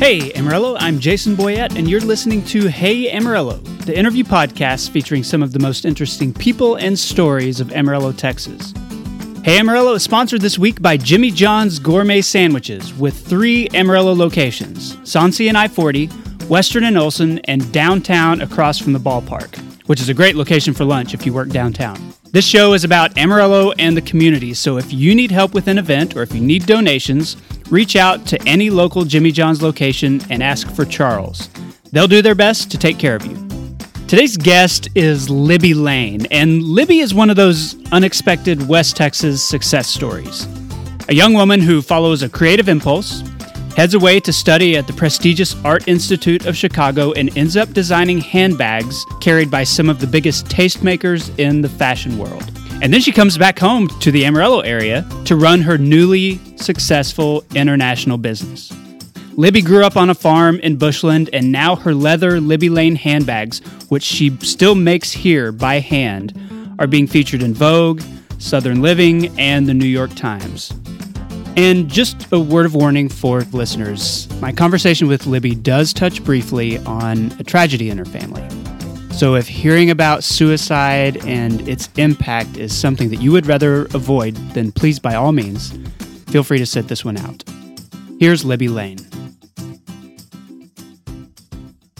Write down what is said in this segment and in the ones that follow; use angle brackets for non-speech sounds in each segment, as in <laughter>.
Hey Amarillo, I'm Jason Boyette, and you're listening to Hey Amarillo, the interview podcast featuring some of the most interesting people and stories of Amarillo, Texas. Hey Amarillo is sponsored this week by Jimmy John's Gourmet Sandwiches with three Amarillo locations Soncy and I 40, Western and Olsen, and downtown across from the ballpark, which is a great location for lunch if you work downtown. This show is about Amarillo and the community, so if you need help with an event or if you need donations, reach out to any local Jimmy John's location and ask for Charles. They'll do their best to take care of you. Today's guest is Libby Lane, and Libby is one of those unexpected West Texas success stories. A young woman who follows a creative impulse, heads away to study at the prestigious Art Institute of Chicago, and ends up designing handbags carried by some of the biggest tastemakers in the fashion world. And then she comes back home to the Amarillo area to run her newly successful international business. Libby grew up on a farm in Bushland, and now her leather Libby Lane handbags, which she still makes here by hand, are being featured in Vogue, Southern Living, and the New York Times. And just a word of warning for listeners my conversation with Libby does touch briefly on a tragedy in her family. So if hearing about suicide and its impact is something that you would rather avoid, then please, by all means, feel free to sit this one out. Here's Libby Lane.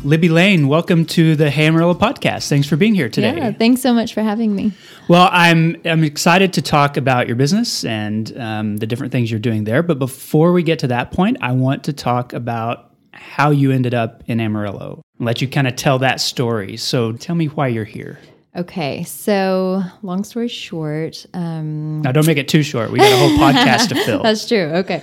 Libby Lane, welcome to the Hey Amarillo podcast. Thanks for being here today. Yeah, thanks so much for having me. Well, I'm I'm excited to talk about your business and um, the different things you're doing there. But before we get to that point, I want to talk about how you ended up in Amarillo. Let you kind of tell that story. So tell me why you're here. Okay, so long story short, um, Now, don't make it too short. We got a whole <laughs> podcast to fill. that's true. Okay,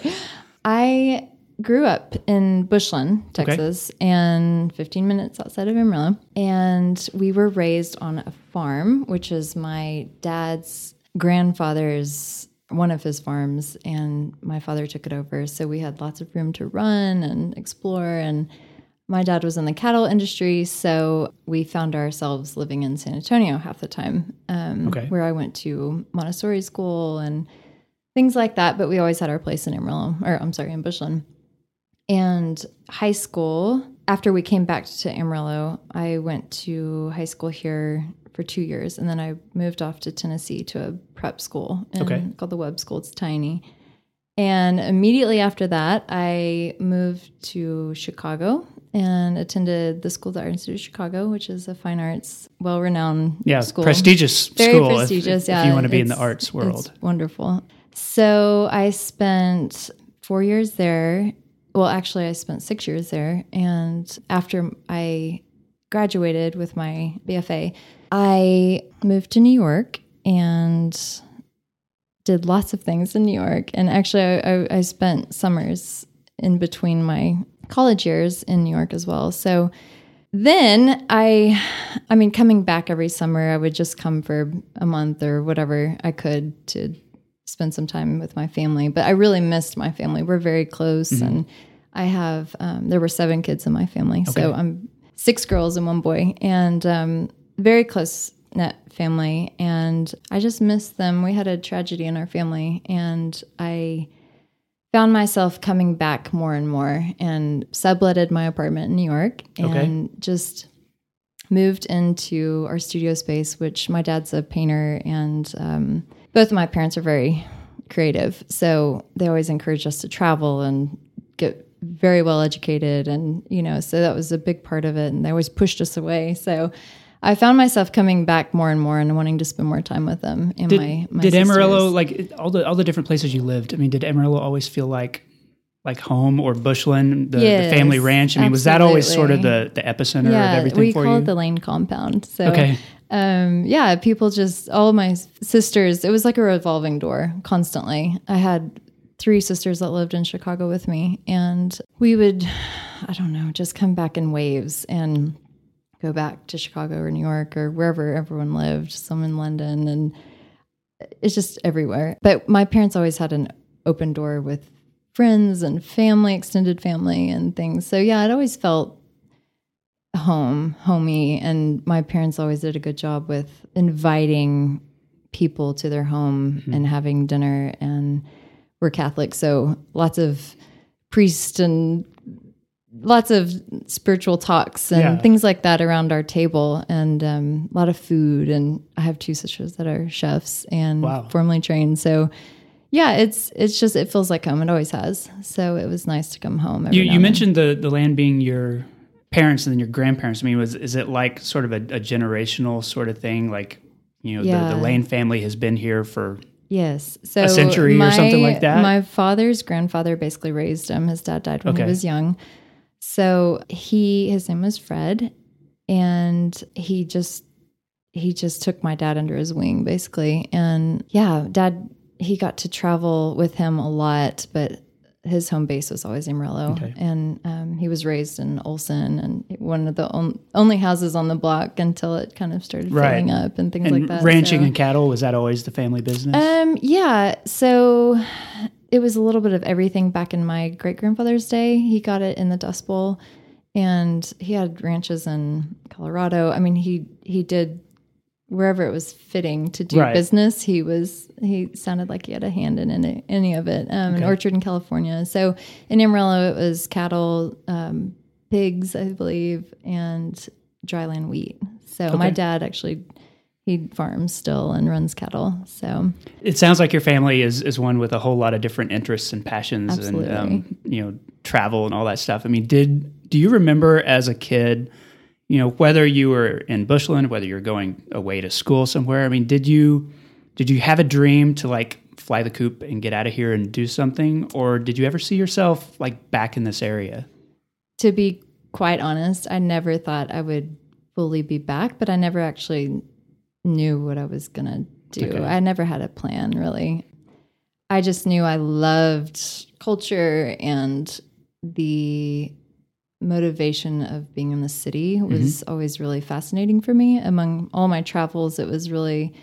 I grew up in Bushland, Texas, and 15 minutes outside of Amarillo, and we were raised on a farm, which is my dad's grandfather's one of his farms, and my father took it over. So we had lots of room to run and explore and my dad was in the cattle industry, so we found ourselves living in San Antonio half the time, um, Okay. where I went to Montessori school and things like that. But we always had our place in Amarillo, or I'm sorry, in Bushland. And high school, after we came back to Amarillo, I went to high school here for two years, and then I moved off to Tennessee to a prep school Okay. called the Webb School. It's tiny. And immediately after that, I moved to Chicago and attended the School of the Art Institute of Chicago, which is a fine arts, well renowned Yeah, school. prestigious Very school. if- prestigious, if, yeah. you want to be in the arts world. Wonderful. So I spent four years there. Well, actually, I spent six years there. And after I graduated with my BFA, I moved to New York and did lots of things in New York. And actually, I, I, spent summers in between my college years in New York as well. So then I, I mean, coming back every summer, I would just come for a month or whatever I could to spend some time with my family. But I really missed my family. We're very close, and I have um, there were seven kids in my family, so I'm six girls and one boy, and um, very close knit family. And I just missed them. We had a tragedy in our family, and I found myself coming back more and more and subletted my apartment in New York and just moved into our studio space, which my dad's a painter and um, both of my parents are very creative. So they always encouraged us to travel and get very well educated. And, you know, so that was a big part of it. And they always pushed us away. So I found myself coming back more and more and wanting to spend more time with them and Did, my, my did Amarillo like all the all the different places you lived? I mean, did Amarillo always feel like like home or Bushland, the, the family ranch? I mean, was that always sort of the the epicenter of everything we for call you? it the Lane compound. So, Okay. um, yeah, people just all my sisters. It was like a revolving door constantly. I had three sisters that lived in Chicago with me, and we would, I don't know, just come back in waves and go back to Chicago or New York or wherever everyone lived. Some in London, and it's just everywhere. But my parents always had an open door with friends and family, extended family, and things. So yeah, it always felt home, homey, and my parents always did a good job with inviting people to their home mm-hmm. and having dinner. And we're Catholic, so lots of priests and lots of spiritual talks and Yeah. things like that around our table, and um, a lot of food. And I have two sisters that are chefs and Wow. formally trained. So, yeah, it's it's just it feels like home. It always has. So it was nice to come home. You, you mentioned the, the land being your parents and then your grandparents. I mean, was is it like sort of a, a generational sort of thing? Like, you know, the, the Lane family has been here for Yes. So a century or something my- like that? My father's grandfather basically raised him. His dad died when Okay. he was young. So he his name was Fred and he just he just took my dad under his wing basically. And yeah, dad he got to travel with him a lot, but his home base was always Amarillo, Okay. and um, he was raised in Olsen, and one of the on, only houses on the block until it kind of started Right. filling up and things and like that. ranching so- and cattle. Was that always the family business? um, yeah. So it was a little bit of everything back in my great grandfather's day. He got it in the Dust Bowl, and he had ranches in Colorado. I mean, he he did wherever it was fitting to do Right. business. He was he sounded like he had a hand in any, any of it. Um, An orchard in California. So in Amarillo, it was cattle, um, pigs, I believe, and dryland wheat. So my dad actually. He farms still and runs cattle. So it sounds like your family is, is one with a whole lot of different interests and passions Absolutely. and um, you know travel and all that stuff. I mean, did do you remember as a kid, you know, whether you were in Bushland, whether you're going away to school somewhere? I mean, did you did you have a dream to like fly the coop and get out of here and do something, or did you ever see yourself like back in this area? to be quite honest, I never thought I would fully be back, but I never actually knew what I was going to do. Okay. I never had a plan really. I just knew I loved culture and the motivation of being in the city was always really fascinating for me. Among all my travels, it was really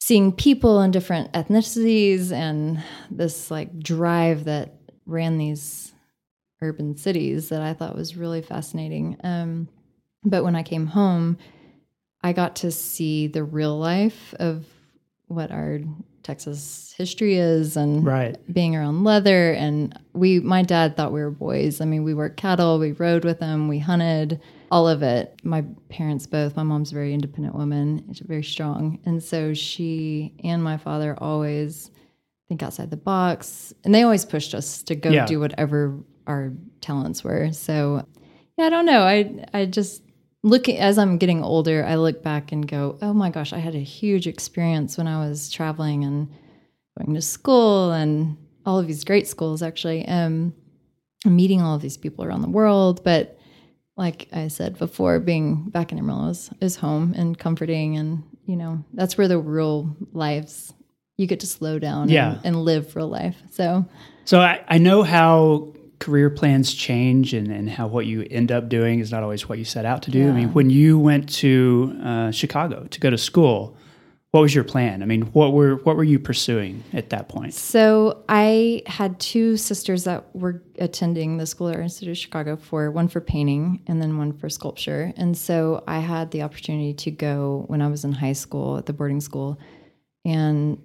seeing people in different ethnicities and this like drive that ran these urban cities that I thought was really fascinating. Um, but when I came home, I got to see the real life of what our Texas history is and Right. being around leather. And we, my dad thought we were boys. I mean, we worked cattle, we rode with them, we hunted, all of it. My parents both, my mom's a very independent woman, very strong. And so she and my father always think outside the box. And they always pushed us to go Yeah. do whatever our talents were. So yeah, I don't know. I I just look as I'm getting older, I look back and go, "Oh my gosh, I had a huge experience when I was traveling and going to school and all of these great schools actually. Um meeting all of these people around the world, but like I said before, being back in Amarillo is, is home and comforting and you know, that's where the real lives you get to slow down Yeah. and, and live real life. So So I, I know how career plans change and, and how what you end up doing is not always what you set out to do. I mean, when you went to uh, Chicago to go to school, what was your plan? I mean, what were what were you pursuing at that point? So I had two sisters that were attending the School Art Institute of Chicago for one for painting and then one for sculpture. And so I had the opportunity to go when I was in high school at the boarding school and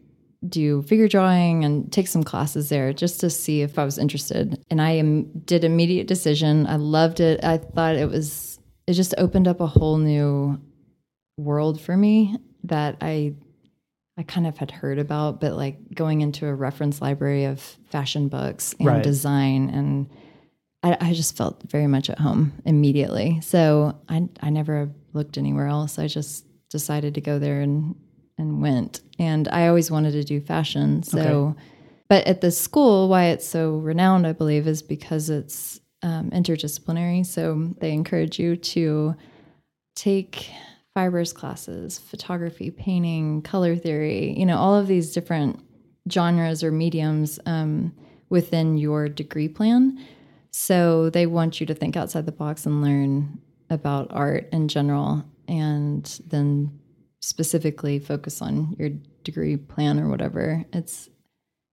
do figure drawing and take some classes there just to see if I was interested. And I am, did immediate decision. I loved it. I thought it was it just opened up a whole new world for me that I I kind of had heard about, but like going into a reference library of fashion books and Right. design, and I, I just felt very much at home immediately. So I I never looked anywhere else. I just decided to go there and and went. And I always wanted to do fashion. So, Okay. but at the school, why it's so renowned, I believe, is because it's um, interdisciplinary. So they encourage you to take fibers classes, photography, painting, color theory, you know, all of these different genres or mediums um, within your degree plan. So they want you to think outside the box and learn about art in general and then specifically focus on your degree plan or whatever. It's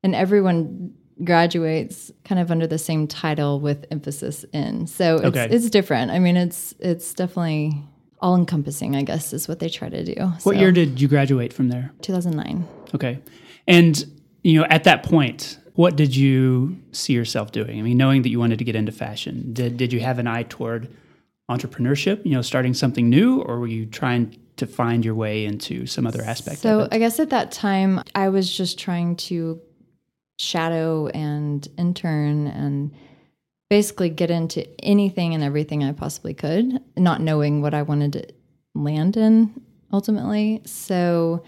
and everyone graduates kind of under the same title with emphasis in. So it's Okay. it's different. I mean, it's it's definitely all encompassing, I guess, is what they try to do. What So, year did you graduate from there? 2009. Okay. And, you know, at that point, What did you see yourself doing? I mean, knowing that you wanted to get into fashion, did, did you have an eye toward entrepreneurship, you know, starting something new, or were you trying to find your way into some other aspect so of it? I guess at that time, I was just trying to shadow and intern and basically get into anything and everything I possibly could, not knowing what I wanted to land in ultimately. So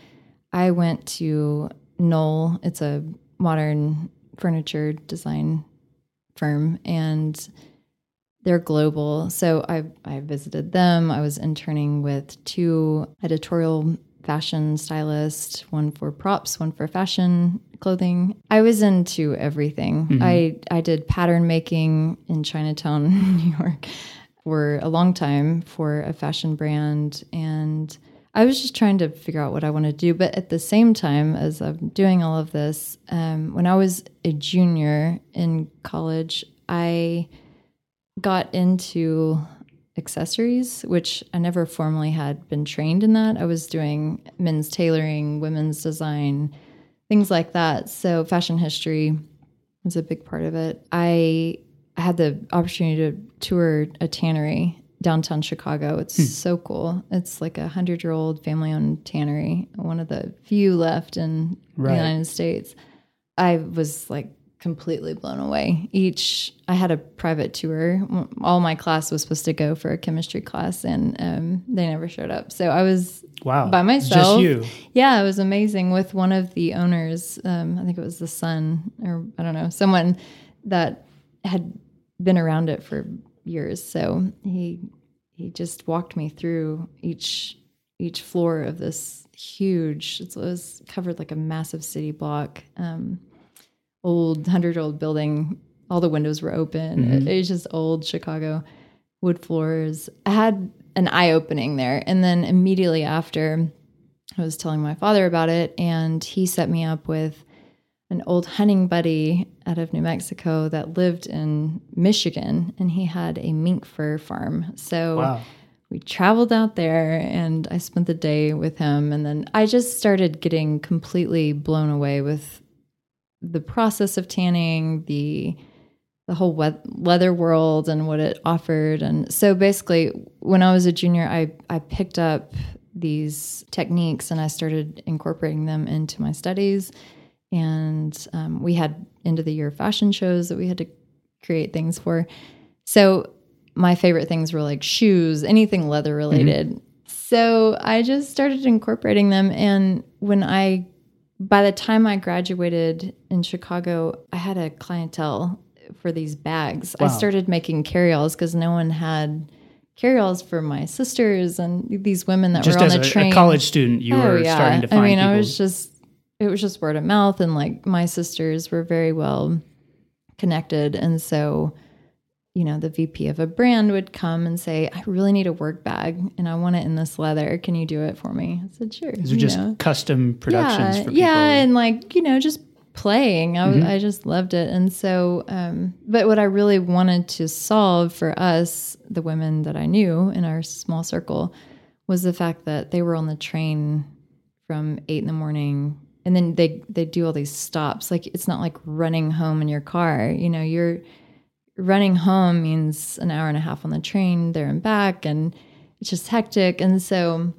I went to Knoll. It's a modern furniture design firm and they're global. So I I visited them. I was interning with two editorial fashion stylists, one for props, one for fashion clothing. I was into everything. Mm-hmm. I I did pattern making in Chinatown, <laughs> New York for a long time for a fashion brand and I was just trying to figure out what I want to do. But at the same time, as I'm doing all of this, um, when I was a junior in college, I got into accessories, which I never formally had been trained in that. I was doing men's tailoring, women's design, things like that. So fashion history was a big part of it. I had the opportunity to tour a tannery downtown Chicago. It's hmm. so cool. It's like a hundred year old family owned tannery, one of the few left in Right. the United States. I was like completely blown away. Each, I had a private tour. All my class was supposed to go for a chemistry class, and um, they never showed up. So I was Wow. by myself. Just you. Yeah, it was amazing with one of the owners. Um, I think it was the son, or I don't know, someone that had been around it for years. So he he just walked me through each each floor of this huge. It was covered like a massive city block, um, old hundred year old building. All the windows were open. Mm-hmm. It, it was just old Chicago wood floors. I had an eye opening there, and then immediately after. I was telling my father about it, and he set me up with an old hunting buddy out of New Mexico that lived in Michigan, and he had a mink fur farm. So Wow. we traveled out there, and I spent the day with him. And then I just started getting completely blown away with the process of tanning, the the whole leather world and what it offered. And so basically, when I was a junior, I I picked up these techniques and I started incorporating them into my studies. And um, we had end of the year fashion shows that we had to create things for. So my favorite things were like shoes, anything leather related. So I just started incorporating them. And when I, by the time I graduated in Chicago, I had a clientele for these bags. I started making carryalls because no one had carryalls for my sisters and these women that Just were on the a, train. a college student, you oh, were starting to find Oh, I mean, people. I was just, it was just word of mouth, and like my sisters were very well connected. And so, you know, the VP of a brand would come and say, I really need a work bag and I want it in this leather. Can you do it for me? I said, sure. These are just know. custom productions yeah, for people. Yeah, and like, you know, just playing. I, Mm-hmm. I just loved it. And so, um, but what I really wanted to solve for us, the women that I knew in our small circle, was the fact that they were on the train from eight in the morning and then they they do all these stops like it's not like running home in your car you know you're running home means an hour and a half on the train there and back and it's just hectic and so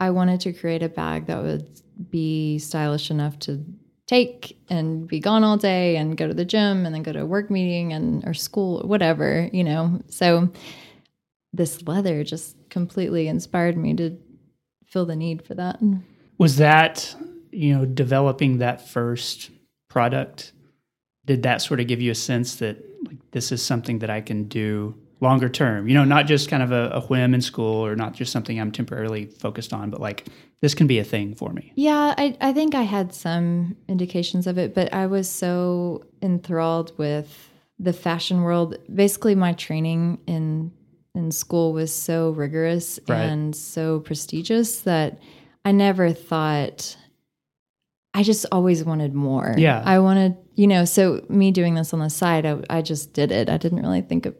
i wanted to create a bag that would be stylish enough to take and be gone all day and go to the gym and then go to a work meeting and or school whatever you know so this leather just completely inspired me to feel the need for that Was that, you know, developing that first product? Did that sort of give you a sense that this is something that I can do longer term? You know, not just kind of a, a whim in school or not just something I'm temporarily focused on, but like this can be a thing for me. Yeah, I, I think I had some indications of it, but I was so enthralled with the fashion world. Basically, my training in in school was so rigorous Right. and so prestigious that I never thought. I just always wanted more. Yeah. I wanted, you know, so me doing this on the side, I, I just did it. I didn't really think of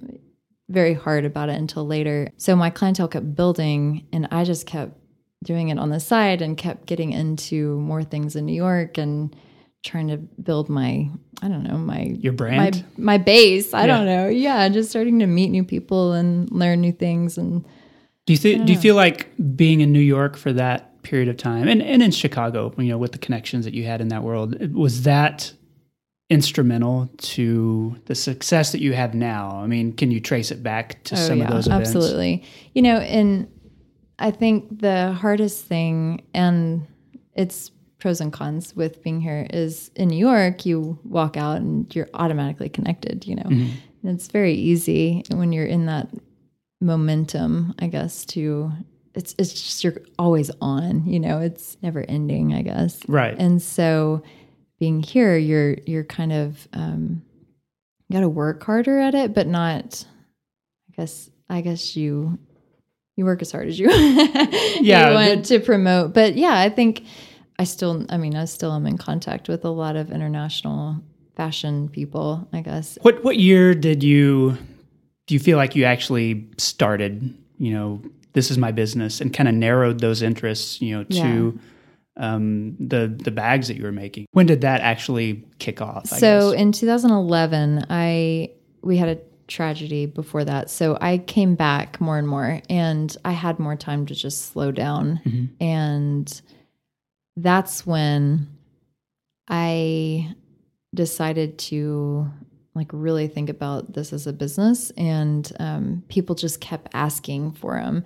very hard about it until later. So my clientele kept building, and I just kept doing it on the side and kept getting into more things in New York and trying to build my I don't know my Your brand? my my base. I Yeah. don't know. Yeah, just starting to meet new people and learn new things and Do you think? Do you feel like being in New York for that period of time, and and in Chicago, you know, with the connections that you had in that world, was that instrumental to the success that you have now? I mean, can you trace it back to some of those events? Oh, Absolutely. You know, and I think the hardest thing, and it's pros and cons with being here, is in New York, you walk out and you're automatically connected, you know. Mm-hmm. And it's very easy when you're in that momentum, I guess, to it's it's just you're always on, you know, it's never ending, I guess. Right. And so being here, you're you're kind of um you gotta work harder at it, but not I guess I guess you you work as hard as you, <laughs> Yeah, you want to promote. But yeah, I think I still I mean, I still am in contact with a lot of international fashion people, I guess. What what year did you do you feel like you actually started, you know, this is my business and kind of narrowed those interests, you know, to um, the the bags that you were making? When did that actually kick off? I so guess? in 2011 i we had a tragedy before that so i came back more and more and i had more time to just slow down Mm-hmm. and that's when i decided to like really think about this as a business and um, people just kept asking for them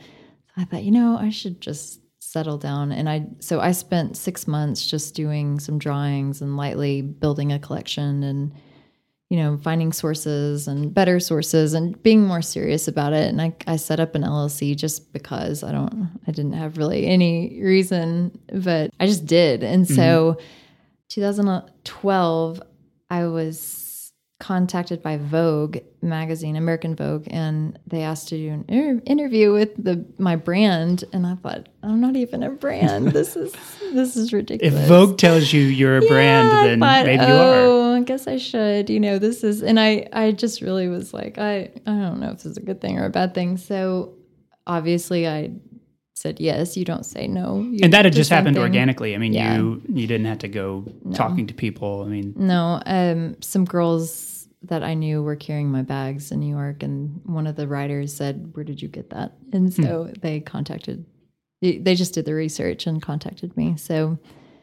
i thought you know i should just settle down. And i so i spent six months just doing some drawings and lightly building a collection and you know finding sources and better sources and being more serious about it. And i, I set up an llc just because i don't i didn't have really any reason but i just did. And so mm-hmm. 2012 i was contacted by Vogue magazine, American Vogue, and they asked to do an inter- interview with the my brand, and I thought, I'm not even a brand. This is <laughs> this is ridiculous. if. Vogue tells you you're a brand, Yeah, I then thought, maybe you are. oh, I guess I should. You know, this is, and I I just really was like, I I don't know if this is a good thing or a bad thing. So obviously, I said yes. You don't say no. And that had just happened something. organically. I mean, Yeah. you you didn't have to go talking to people. I mean, No, um, some girls that I knew were carrying my bags in New York, and one of the writers said, "Where did you get that?" And so they contacted. They just did the research and contacted me. So,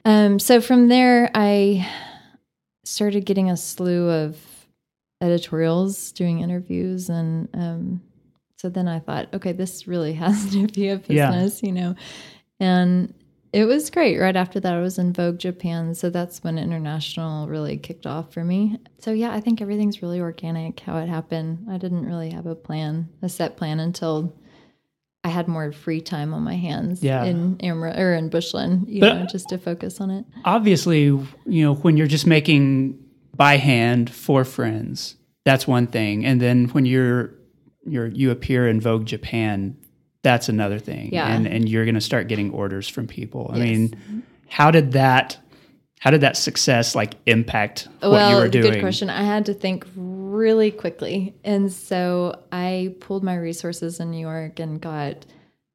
um, so from there, I started getting a slew of editorials, doing interviews, and um, so then I thought, okay, this really <laughs> has to be a Yeah. business, you know, and it was great. Right after that, I was in Vogue Japan. So that's when international really kicked off for me. So, yeah, I think everything's really organic how it happened. I didn't really have a plan, a set plan until I had more free time on my hands Yeah. in Amra or in Bushland, you But- know, just to focus on it. obviously, you know, when you're just making by hand for friends, that's one thing, and then when you're you're you appear in Vogue Japan, that's another thing. Yeah. and and you're going to start getting orders from people. I Yes. mean, how did that how did that success like impact what well, you were doing? good question. I had to think really quickly. And so I pulled my resources in New York and got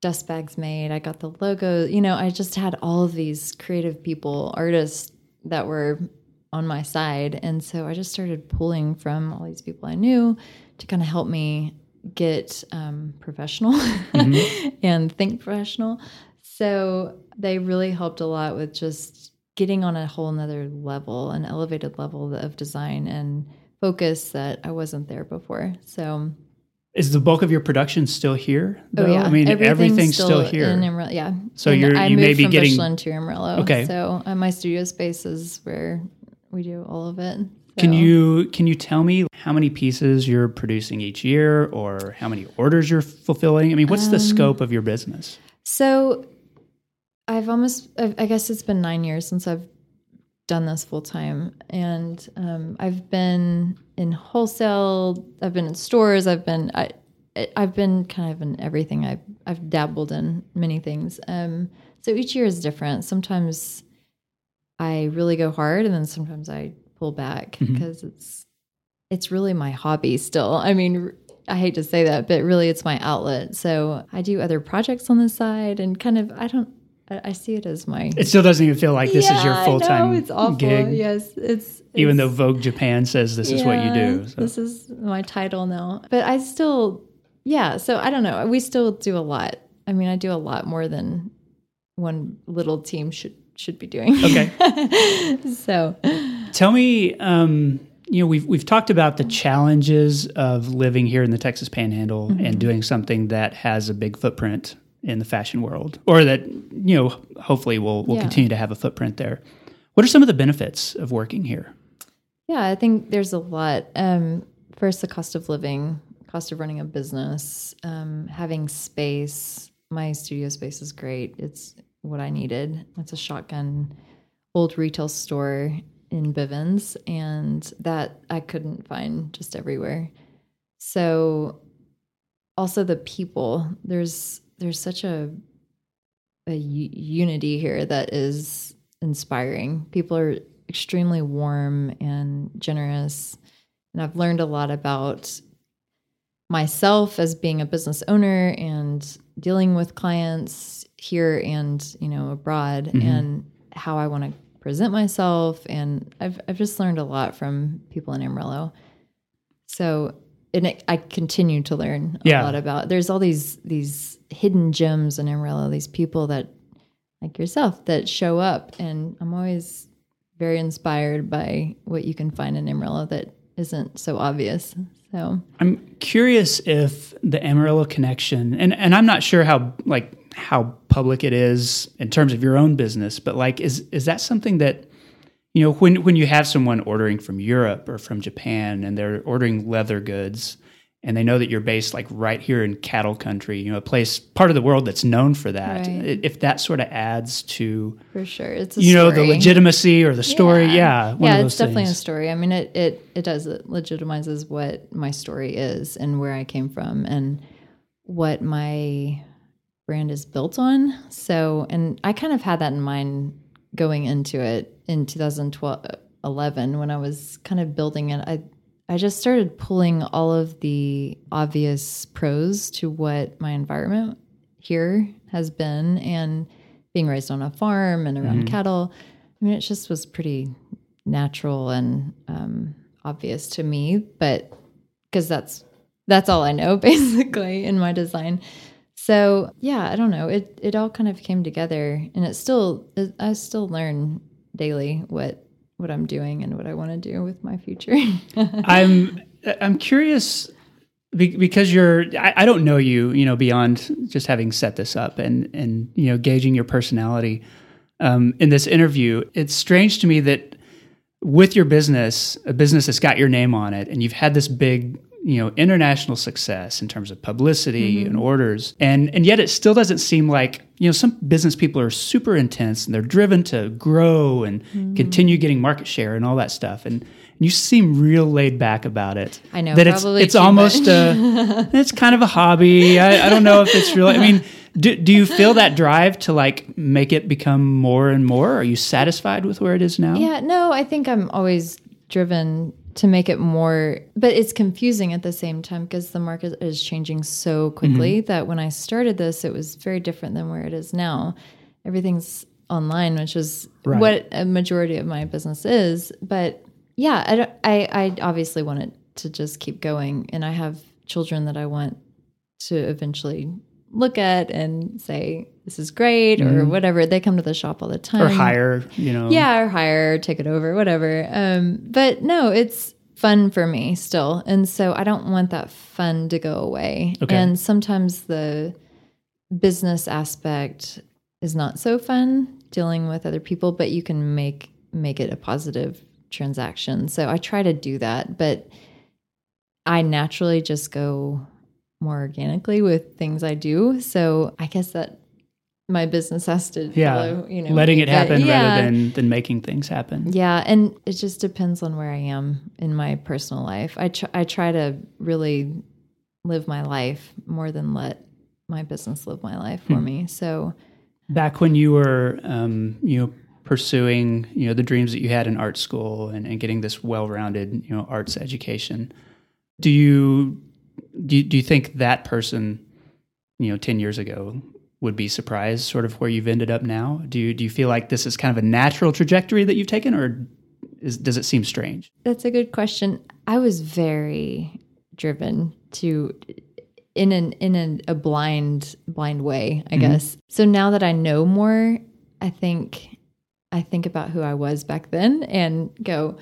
dust bags made. I got the logo. You know, I just had all of these creative people, artists that were on my side. And so I just started pulling from all these people I knew to kind of help me get um, professional <laughs> and think professional. So they really helped a lot with just getting on a whole nother level, an elevated level of design and focus that I wasn't there before. So Is the bulk of your production still here? Oh yeah, I mean, everything's, still, in here. Amarillo. Yeah. So And you're- I you may moved be from getting- Bushland to Amarillo. Okay. So uh, my studio space is where we do all of it. Can you can you tell me how many pieces you're producing each year, or how many orders you're fulfilling? I mean, what's Um, the scope of your business? So I've almost, I I guess it's been nine years since I've done this full time. And um, I've been in wholesale, I've been in stores, I've been, I, I've been kind of in everything. I've, I've dabbled in many things. Um, so each year is different. Sometimes I really go hard and then sometimes I pull back mm-hmm. because it's, it's really my hobby still. I mean, I hate to say that, but really it's my outlet. So I do other projects on the side and kind of, I don't, I, see it as my. It still doesn't even feel like this is your full time. It's awful. gig, Yes, it's even though Vogue Japan says this is what you do. So. This is my title now. But I still, yeah. So I don't know. We still do a lot. I mean, I do a lot more than one little team should should be doing. Okay. <laughs> so Tell me, um, you know, we've we've talked about the challenges of living here in the Texas Panhandle Mm-hmm. and doing something that has a big footprint in the fashion world, or that you know, hopefully will will Yeah. continue to have a footprint there. What are some of the benefits of working here? yeah, I think there's a lot. Um, first, the cost of living, cost of running a business, um, having space. My studio space is great. It's what I needed. It's a shotgun old retail store in Bivins, and that I couldn't find just everywhere. So, also the people. There's there's such a a unity here that is inspiring. People are extremely warm and generous, and I've learned a lot about myself as being a business owner and dealing with clients here and you know abroad Mhm. and how I want to present myself and I've I've just learned a lot from people in Amarillo. So and it, I continue to learn a Yeah. lot about there's all these these hidden gems in Amarillo, these people that like yourself that show up and I'm always very inspired by what you can find in Amarillo that isn't so obvious. So. I'm curious if the Amarillo connection, and, and I'm not sure how like how public it is in terms of your own business, but like is is that something that you know when when you have someone ordering from Europe or from Japan and they're ordering leather goods and they know that you're based like right here in cattle country, you know, a place part of the world that's known for that. Right. If that sort of adds to for sure, it's a you know the legitimacy or the story, yeah, one yeah, of it's definitely a story. I mean, it it it does it legitimizes what my story is and where I came from and what my brand is built on. So, and I kind of had that in mind going into it in 2012 uh, 11 when I was kind of building it. I I just started pulling all of the obvious pros to what my environment here has been and being raised on a farm and around cattle. I mean, it just was pretty natural and um, obvious to me, but because that's that's all I know <laughs> basically in my design. So yeah, I don't know. It it all kind of came together, and it still it, I still learn daily what what I'm doing and what I want to do with my future. <laughs> I'm I'm curious because you're I, I don't know you you know beyond just having set this up and and you know gauging your personality um, in this interview. It's strange to me that with your business, a business that's got your name on it, and you've had this big you know international success in terms of publicity mm-hmm. and orders. And and yet it still doesn't seem like you know some business people are super intense and they're driven to grow and mm-hmm. continue getting market share and all that stuff. And you seem real laid back about it. I know, that it's probably it's almost uh, a <laughs> it's kind of a hobby. I, I don't know if it's real i mean do, do you feel that drive to like make it become more and more? Are you satisfied with where it is now? Yeah, no, I think I'm always driven to make it more, but it's confusing at the same time because the market is changing so quickly Mm-hmm. that when I started this, it was very different than where it is now. Everything's online, which is Right. what a majority of my business is. But yeah, I, don't- I, I obviously want it to just keep going. And I have children that I want to eventually look at and say, this is great or whatever. They come to the shop all the time. Mm-hmm. or hire you know. Yeah or hire take it over whatever. Um but no it's fun for me still. And so i don't want that fun to go away. Okay. and sometimes the business aspect is not so fun dealing with other people but you can make make it a positive transaction. So i try to do that but i naturally just go more organically with things i do. So i guess that my business has to yeah follow, you know letting it that- happen yeah. rather than than making things happen Yeah, and it just depends on where I am in my personal life. I tr- I try to really live my life more than let my business live my life for me. So back when you were um, you know pursuing you know the dreams that you had in art school and, and getting this well-rounded you know arts education do you do you, do you think that person you know 10 years ago would be surprised sort of where you've ended up now? Do you, do you feel like this is kind of a natural trajectory that you've taken or is, does it seem strange? That's a good question. I was very driven to in an in an, a blind blind way, I mm-hmm. guess. So now that I know more, I think I think about who I was back then and go,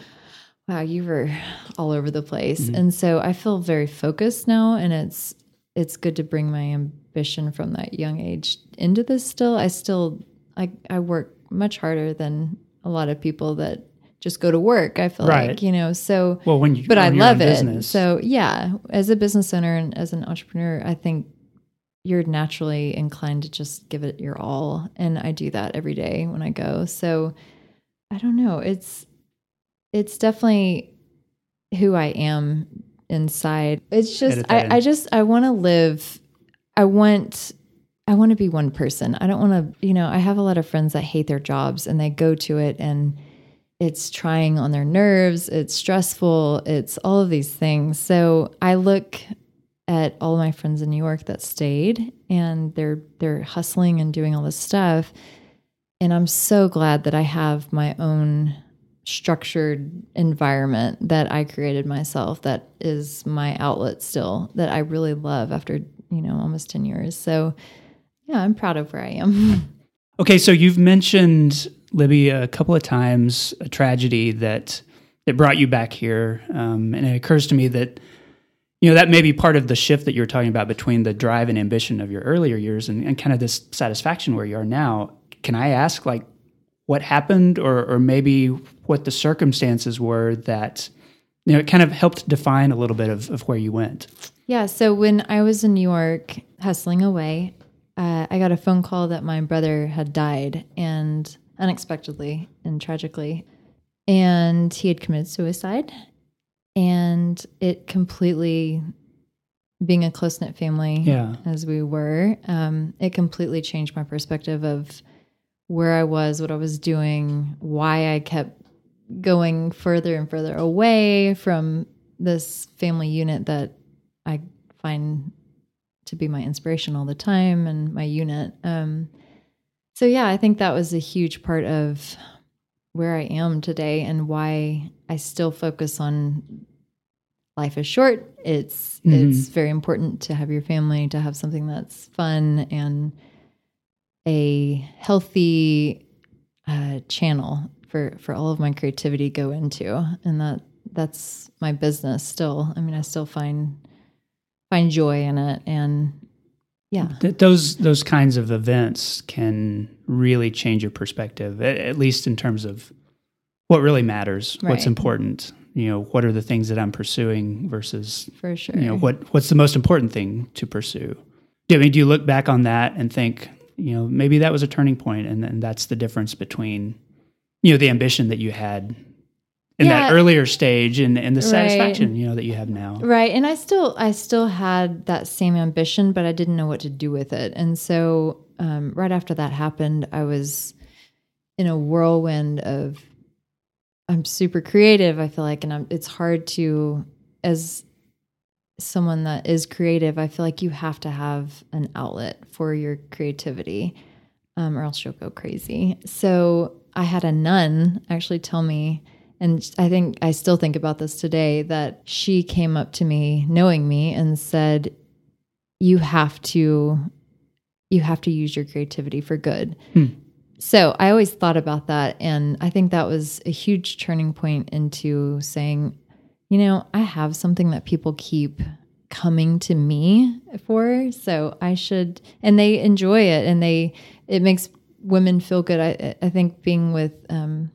wow, you were all over the place. Mm-hmm. And so I feel very focused now and it's it's good to bring my ambition from that young age into this still. I still I I work much harder than a lot of people that just go to work. I feel Right. like, you know, so Well, when you but I your own love it. business- So yeah, as a business owner and as an entrepreneur, I think you're naturally inclined to just give it your all, and I do that every day when I go. So I don't know. It's it's definitely who I am inside. It's just. I, I just I want to live. I want I want to be one person. I don't want to, you know, I have a lot of friends that hate their jobs and they go to it and it's trying on their nerves, it's stressful, it's all of these things. So I look at all my friends in New York that stayed and they're they're hustling and doing all this stuff. And I'm so glad that I have my own structured environment that I created myself that is my outlet still that I really love after, you know, almost 10 years. So yeah, I'm proud of where I am. <laughs> Okay, so you've mentioned Libby a couple of times a tragedy that that brought you back here, um, and it occurs to me that you know that may be part of the shift that you were talking about between the drive and ambition of your earlier years and, and kind of this satisfaction where you are now. Can I ask, like, what happened, or or maybe what the circumstances were that you know it kind of helped define a little bit of, of where you went? Yeah. So when I was in New York hustling away, uh, I got a phone call that my brother had died and unexpectedly and tragically. And he had committed suicide. And it completely, being a close knit family Yeah. as we were, um, it completely changed my perspective of where I was, what I was doing, why I kept going further and further away from this family unit that I find to be my inspiration all the time and my unit. Um, so yeah, I think that was a huge part of where I am today and why I still focus on life is short. It's Mhm. it's very important to have your family, to have something that's fun and a healthy uh, channel for for all of my creativity go into, and that that's my business still. I mean, I still find find joy in it, and yeah, Th- those those kinds of events can really change your perspective, at, at least in terms of what really matters, what's important. You know, what are the things that I'm pursuing versus for sure. you know what what's the most important thing to pursue. Do, I mean, do you look back on that and think, you know, maybe that was a turning point, and, and that's the difference between, you know, the ambition that you had in Yeah. that earlier stage and, and the Right. satisfaction, you know, that you have now. Right. And I still I still had that same ambition, but I didn't know what to do with it. And so um, right after that happened, I was in a whirlwind of I'm super creative, I feel like, and I'm, it's hard to as someone that is creative, I feel like you have to have an outlet for your creativity, um, or else you'll go crazy. So I had a nun actually tell me, and I think I still think about this today, that she came up to me, knowing me, and said, "You have to, you have to use your creativity for good." Hmm. So I always thought about that, and I think that was a huge turning point into saying, you know, I have something that people keep coming to me for, so I should, and they enjoy it, and they, it makes women feel good. I, I think being with, um,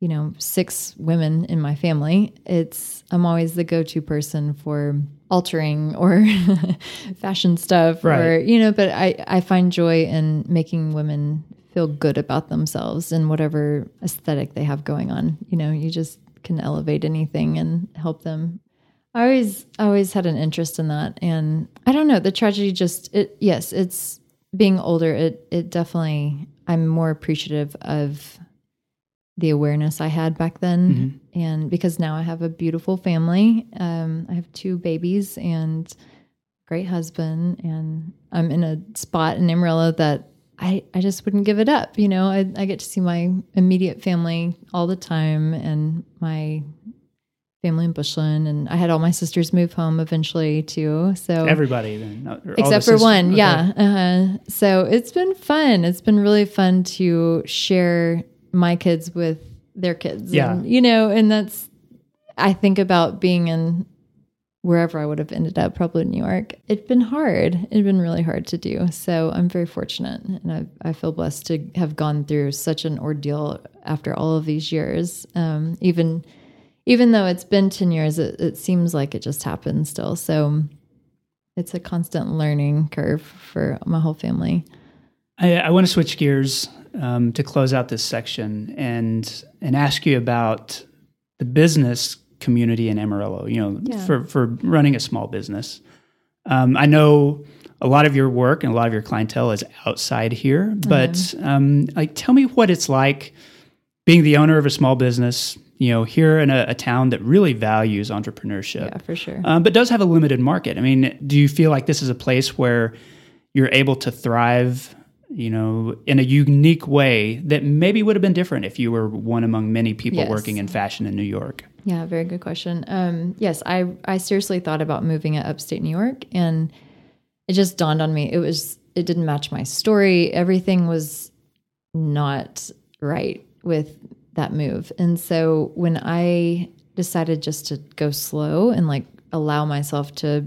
you know, six women in my family, it's, I'm always the go to person for altering or <laughs> fashion stuff or, you know, but I, I find joy in making women feel good about themselves and whatever aesthetic they have going on. You know, you just can elevate anything and help them. I always I always had an interest in that and I don't know, the tragedy just it yes, it's being older, it it definitely I'm more appreciative of the awareness I had back then and because now I have a beautiful family. Um I have two babies and great husband, and I'm in a spot in Amarillo that I, I just wouldn't give it up. You know, I, I get to see my immediate family all the time and my family in Bushland. And I had all my sisters move home eventually too. So everybody then, except for one. Okay. Yeah. Uh-huh. So it's been fun. It's been really fun to share my kids with their kids. Yeah. And, you know, and that's, I think about being in wherever I would have ended up, probably New York. It'd been hard. It'd been really hard to do. So I'm very fortunate, and I, I feel blessed to have gone through such an ordeal after all of these years. Um, even even though it's been ten years, it, it seems like it just happened still. So it's a constant learning curve for my whole family. I, I want to switch gears um, to close out this section and and ask you about the business community in Amarillo, you know, yeah. for, for running a small business. Um, I know a lot of your work and a lot of your clientele is outside here, but mm-hmm. um, like, tell me what it's like being the owner of a small business, you know, here in a, a town that really values entrepreneurship. Yeah, for sure. Um, but does have a limited market. I mean, do you feel like this is a place where you're able to thrive you know, in a unique way that maybe would have been different if you were one among many people yes. working in fashion in New York? Yeah, very good question. Um, yes, I I seriously thought about moving to upstate New York, and it just dawned on me it was it didn't match my story. Everything was not right with that move, and so when I decided just to go slow and like allow myself to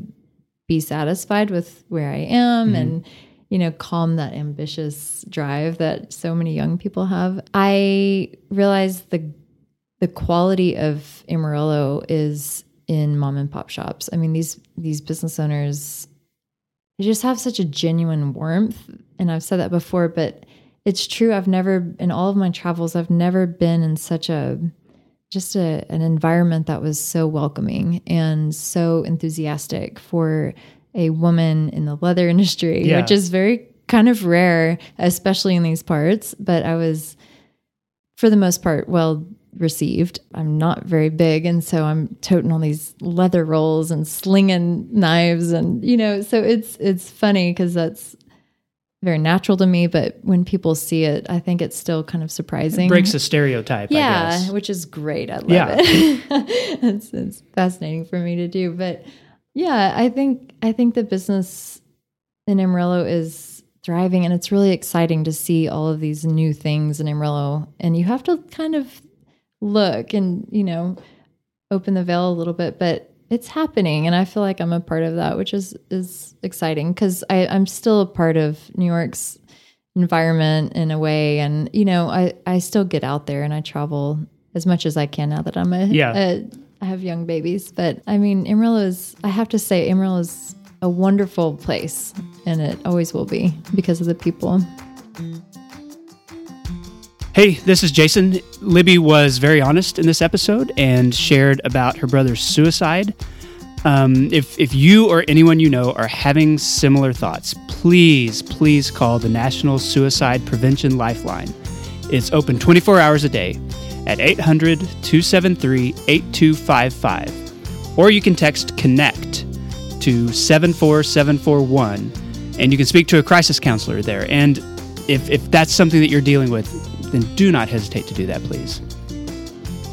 be satisfied with where I am mm-hmm. and you know, calm that ambitious drive that so many young people have. I realized the the quality of Amarillo is in mom and pop shops. I mean, these these business owners they just have such a genuine warmth, and I've said that before, but it's true. I've never in all of my travels, I've never been in such a just a, an environment that was so welcoming and so enthusiastic for a woman in the leather industry, yeah. which is very kind of rare, especially in these parts. But I was, for the most part, well received. I'm not very big, and so I'm toting all these leather rolls and slinging knives, and you know, so it's it's funny because that's very natural to me. But when people see it, I think it's still kind of surprising. It breaks a stereotype. Yeah, which is great. I love yeah. it. <laughs> it's, it's fascinating for me to do, but yeah, I think I think the business in Amarillo is thriving and it's really exciting to see all of these new things in Amarillo and you have to kind of look and, you know, open the veil a little bit, but it's happening and I feel like I'm a part of that, which is is exciting because I'm still a part of New York's environment in a way and you know, I, I still get out there and I travel as much as I can now that I'm a, yeah. a I have young babies, but I mean, Amarillo is, I have to say, Amarillo is a wonderful place, and it always will be because of the people. Hey, this is Jason. Libby was very honest in this episode and shared about her brother's suicide. Um, if, if you or anyone you know are having similar thoughts, please, please call the National Suicide Prevention Lifeline. It's open 24 hours a day at 800 273 8255. Or you can text CONNECT to 74741 and you can speak to a crisis counselor there. And if, if that's something that you're dealing with, then do not hesitate to do that, please.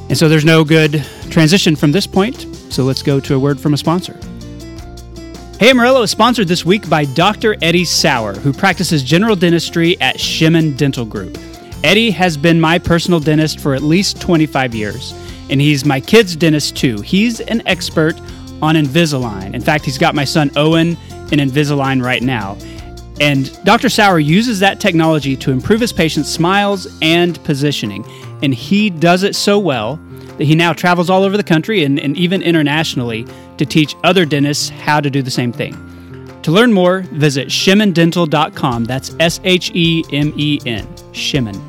And so there's no good transition from this point, so let's go to a word from a sponsor. Hey Amarillo is sponsored this week by Dr. Eddie Sauer, who practices general dentistry at Shemen Dental Group. Eddie has been my personal dentist for at least 25 years, and he's my kid's dentist too. He's an expert on Invisalign. In fact, he's got my son Owen in Invisalign right now. And Dr. Sauer uses that technology to improve his patients' smiles and positioning. And he does it so well that he now travels all over the country and, and even internationally to teach other dentists how to do the same thing. To learn more, visit shemendental.com. That's S H E M E N. Shemen.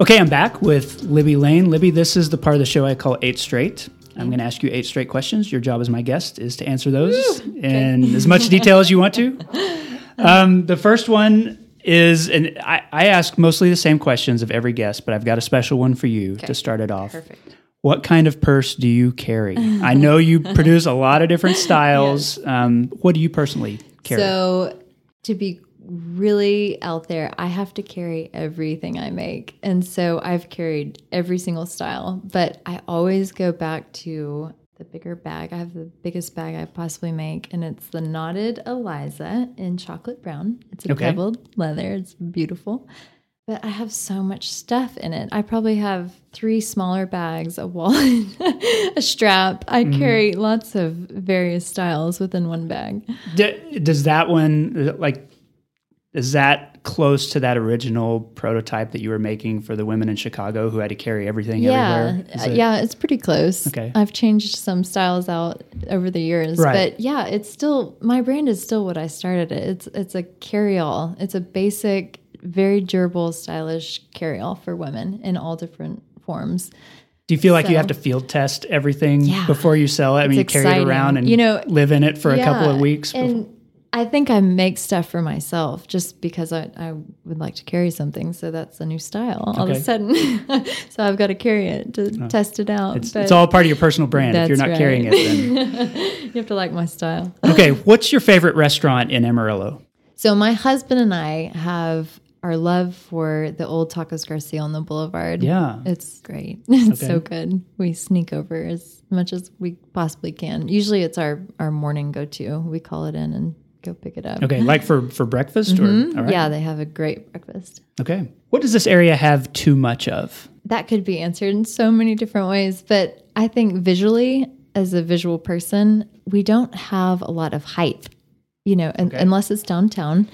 Okay, I'm back with Libby Lane. Libby, this is the part of the show I call Eight Straight. I'm going to ask you eight straight questions. Your job as my guest is to answer those Woo, in as much detail as you want to. <laughs> Um, the first one is, and I, I, ask mostly the same questions of every guest, but I've got a special one for you okay. to start it off. Perfect. What kind of purse do you carry? I know you <laughs> produce a lot of different styles. Um, what do you personally carry? So, to be really out there, I have to carry everything I make. And so I've carried every single style, but I always go back to the bigger bag. I have the biggest bag I possibly make, and it's the knotted Eliza in chocolate brown. It's a Okay. beveled leather, it's beautiful. But I have so much stuff in it. I probably have three smaller bags, a wallet, <laughs> a strap. I Mm-hmm. carry lots of various styles within one bag. D- does that one like is that close to that original prototype that you were making for the women in Chicago who had to carry everything Yeah, everywhere? It- yeah, it's pretty close. Okay. I've changed some styles out over the years, Right. but yeah, it's still my brand is still what I started it. It's it's a carry-all. It's a basic, very durable, stylish carry-all for women in all different forms. Do you feel like you have to field test everything Yeah. before you sell it? I mean, you carry it around and You know, live in it for a couple of Yeah, weeks. before- And I think I make stuff for myself just because I, I would like to carry something. So that's a new style all of a sudden. <laughs> so I've got to carry it to oh. test it out. it's, it's all part of your personal brand. If you're not carrying it, then <laughs> you have to like my style. okay. What's your favorite restaurant in Amarillo? So my husband and I have our love for the old Tacos Garcia on the Boulevard. Yeah. It's great. <laughs> It's Okay. so good. We sneak over as much as we possibly can. Usually it's our our morning go to. We call it in and go pick it up. Okay, like for for breakfast or all right. Mm-hmm. Yeah, they have a great breakfast. Okay. What does this area have too much of? That could be answered in so many different ways, but I think visually, as a visual person, we don't have a lot of height. You know, un- unless it's downtown,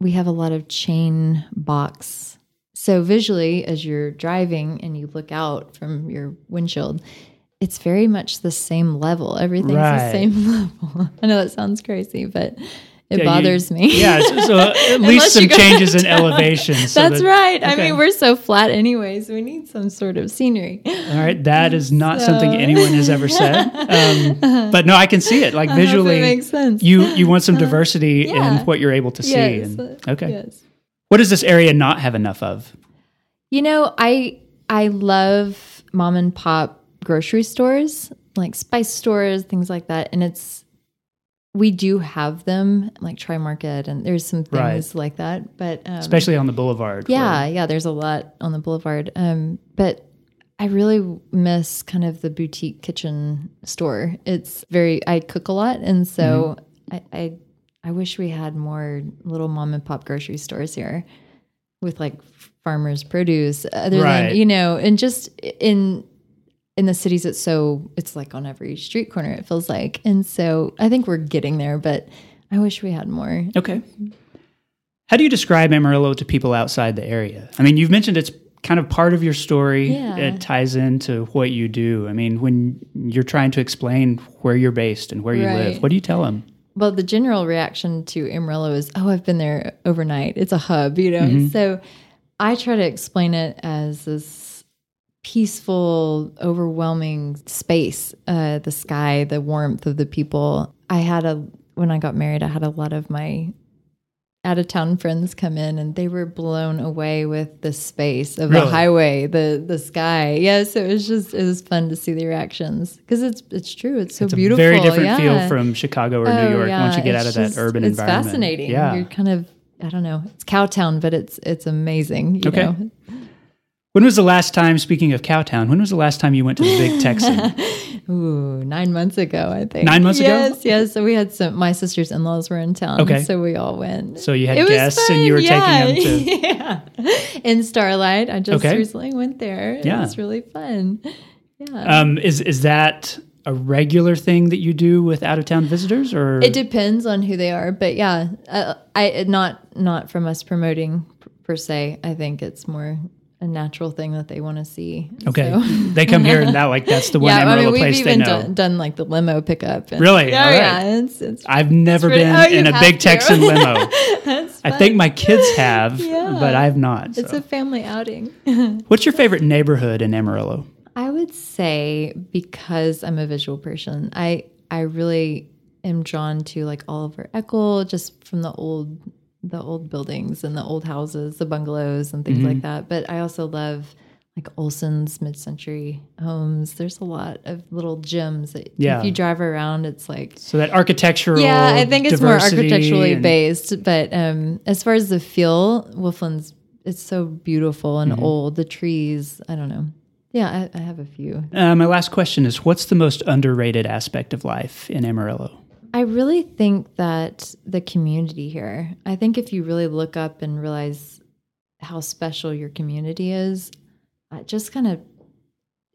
we have a lot of chain box. So visually, as you're driving and you look out from your windshield, it's very much the same level. Everything's Right. the same <laughs> level. I know that sounds crazy, but it Yeah, you- bothers me. Yeah, so, so at <laughs> least some <laughs> changes in elevation. so That's that- right. I mean, we're so flat anyways. We need some sort of scenery. All right, that is not So- something anyone has ever said. <laughs> Um, but no, I can see it. Like I hope it visually, makes sense. you you want some diversity Yeah. in what you're able to see. Yes. And, okay, Yes. what does this area not have enough of? You know, I I love mom and pop grocery stores, like spice stores, things like that. And it's we do have them, like Tri Market, and there's some things Right. like that. But um, Especially on the boulevard. yeah, yeah, there's a lot on the boulevard. Um, but I really miss kind of the boutique kitchen store. It's very I cook a lot, and so Mm-hmm. I, I I wish we had more little mom and pop grocery stores here with like farmers produce other Right. than you know and just in in the cities it's so it's like on every street corner it feels like and so i think we're getting there but i wish we had more Okay. How do you describe Amarillo to people outside the area? I mean, you've mentioned it's kind of part of your story. Yeah. It ties into what you do. I mean, when you're trying to explain where you're based and where you live, what do you tell them? Well, the general reaction to Amarillo is, oh, I've been there overnight. It's a hub, you know? Mm-hmm. So I try to explain it as this peaceful, overwhelming space uh, the sky, the warmth of the people. I had a, when I got married, I had a lot of my out of town friends come in and they were blown away with the space of Really? the highway, the the sky. Yeah, so it was just it was fun to see the reactions because it's it's true. It's so It's a beautiful. very different yeah. feel from Chicago or New Oh, York yeah, once you get it's out of just- that urban it's environment. It's fascinating. Yeah. You're kind of I don't know. It's Cowtown, but it's it's amazing. You Okay. know? When was the last time, speaking of Cowtown, when was the last time you went to the Big Texan? <laughs> Ooh, nine months ago, I think. Nine months ago? Yes, yes. So we had some. My sister's in laws were in town. Okay. So we all went. So you had It guests and you were fun, taking them to. <laughs> yeah. In Starlight, I just Okay. recently went there. It Yeah. was really fun. Yeah. Um, is is that a regular thing that you do with out of town visitors, or It depends on who they are, but yeah, uh, I not not from us promoting per se. I think it's more a natural thing that they want to see. okay? So- they come here and that like that's the <laughs> one yeah, I Amarillo mean we've place they even know. done, done like the limo pickup. And, Really? Oh All right. yeah, it's, it's I've never been oh, in a big to. Texan limo. <laughs> I think my kids have, <laughs> Yeah. but I have not. it's a family outing. What's your favorite neighborhood in Amarillo? I would say because I'm a visual person, I I really am drawn to like Oliver Eakle just from the old the old buildings and the old houses, the bungalows and things like that. But I also love like Olsen's mid-century homes. There's a lot of little gems that Yeah. if you drive around, it's like So that architectural yeah, I think it's more architecturally and- based. But um, as far as the feel, Wolflin's it's so beautiful and Mm-hmm. old. The trees, I don't know. Yeah, I, I have a few. Uh, my last question is what's the most underrated aspect of life in Amarillo? I really think that the community here, I think if you really look up and realize how special your community is, it just kind of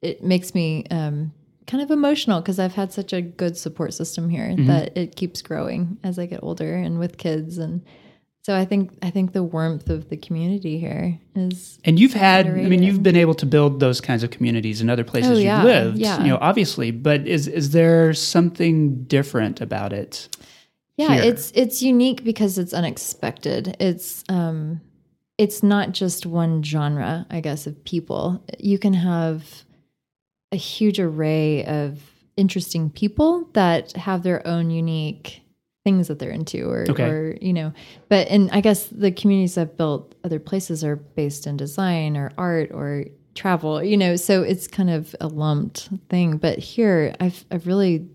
it makes me um, kind of emotional because I've had such a good support system here that it keeps growing as I get older and with kids and so I think I think the warmth of the community here is And you've had, I mean, you've been able to build those kinds of communities in other places Oh, you've lived, yeah. you know, obviously. But is is there something different about it? Yeah, here. it's it's unique because it's unexpected. It's um it's not just one genre, I guess, of people. You can have a huge array of interesting people that have their own unique things that they're into or Okay. or you know but and i guess the communities i've built other places are based in design or art or travel you know so it's kind of a lumped thing but here i've i've really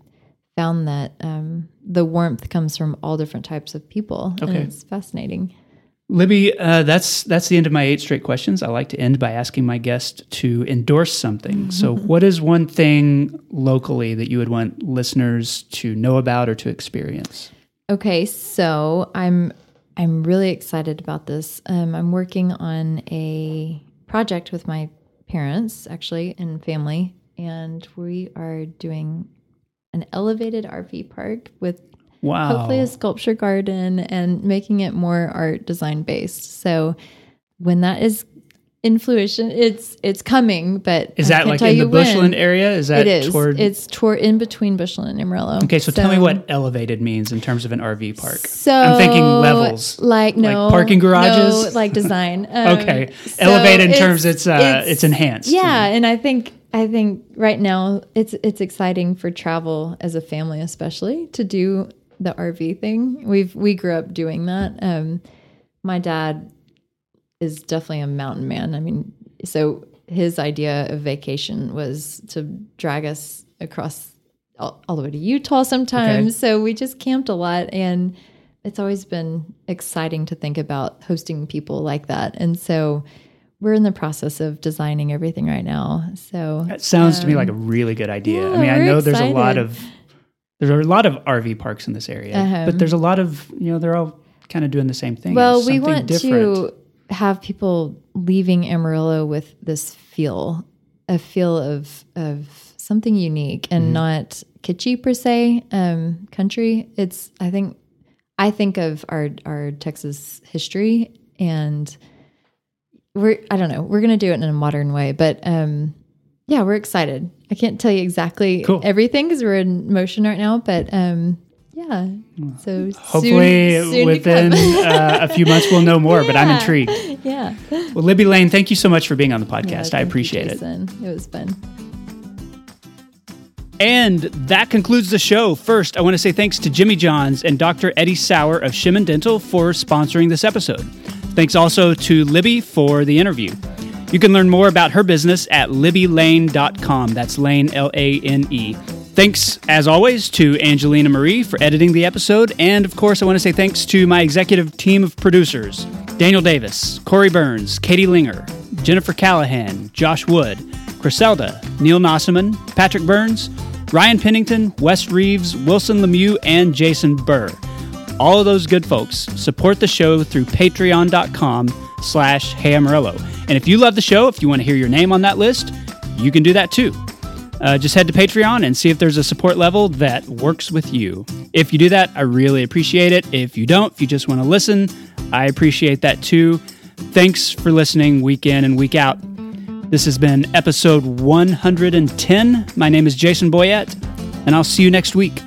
found that um, the warmth comes from all different types of people and Okay. it's fascinating Libby, uh, that's that's the end of my eight straight questions. I like to end by asking my guest to endorse something. So, <laughs> what is one thing locally that you would want listeners to know about or to experience? Okay, so I'm I'm really excited about this. Um, I'm working on a project with my parents, actually, and family, and we are doing an elevated RV park with Wow. hopefully a sculpture garden and making it more art design based. So when that is in fruition, it's it's coming. But is that like tell in the you when. Bushland area? Is that It is. toward? It's toward in between Bushland and Amarillo. okay, so, tell me what elevated means in terms of an RV park. So I'm thinking levels. like no parking garages? no, like <laughs> design. <laughs> Um, Okay, so elevated in terms it's uh, it's, enhanced. yeah, and I think I think right now it's it's exciting for travel as a family, especially to do the RV thing. We've we grew up doing that. Um, my dad is definitely a mountain man. I mean, so his idea of vacation was to drag us across all, all the way to Utah sometimes. So we just camped a lot and it's always been exciting to think about hosting people like that. And so we're in the process of designing everything right now. So That sounds to me like a really good idea. I mean, I know there's a lot of there are a lot of RV parks in this area, Uh-huh. but there's a lot of you know they're all kind of doing the same thing. Well, we want different. to have people leaving Amarillo with this feel, a feel of of something unique and Mm-hmm. not kitschy per se. Um, country. It's I think I think of our our Texas history and we're I don't know we're gonna do it in a modern way, but um, yeah, we're excited. I can't tell you exactly Cool. everything because we're in motion right now, but um, yeah. So Hopefully, soon, soon within uh, a few months, we'll know more. But I'm <laughs> intrigued. yeah. Well, Libby Lane, thank you so much for being on the Yeah, podcast. I thank you, appreciate it. It was fun. And that concludes the show. First, I want to say thanks to Jimmy Johns and Dr. Eddie Sauer of Shemen Dental for sponsoring this episode. Thanks also to Libby for the interview. You can learn more about her business at libbylane.com. That's Lane, L A N E. Thanks, as always, to Angelina Marie for editing the episode. And of course, I want to say thanks to my executive team of producers Daniel Davis, Corey Burns, Katie Linger, Jennifer Callahan, Josh Wood, Griselda, Neil Nossaman, Patrick Burns, Ryan Pennington, Wes Reeves, Wilson Lemieux, and Jason Burr. All of those good folks support the show through patreon.com slash Hey Amarillo. And if you love the show, if you want to hear your name on that list, you can do that too. Uh, just head to Patreon and see if there's a support level that works with you. If you do that, I really appreciate it. If you don't, if you just want to listen, I appreciate that too. Thanks for listening week in and week out. This has been episode 110. My name is Jason Boyett, and I'll see you next week.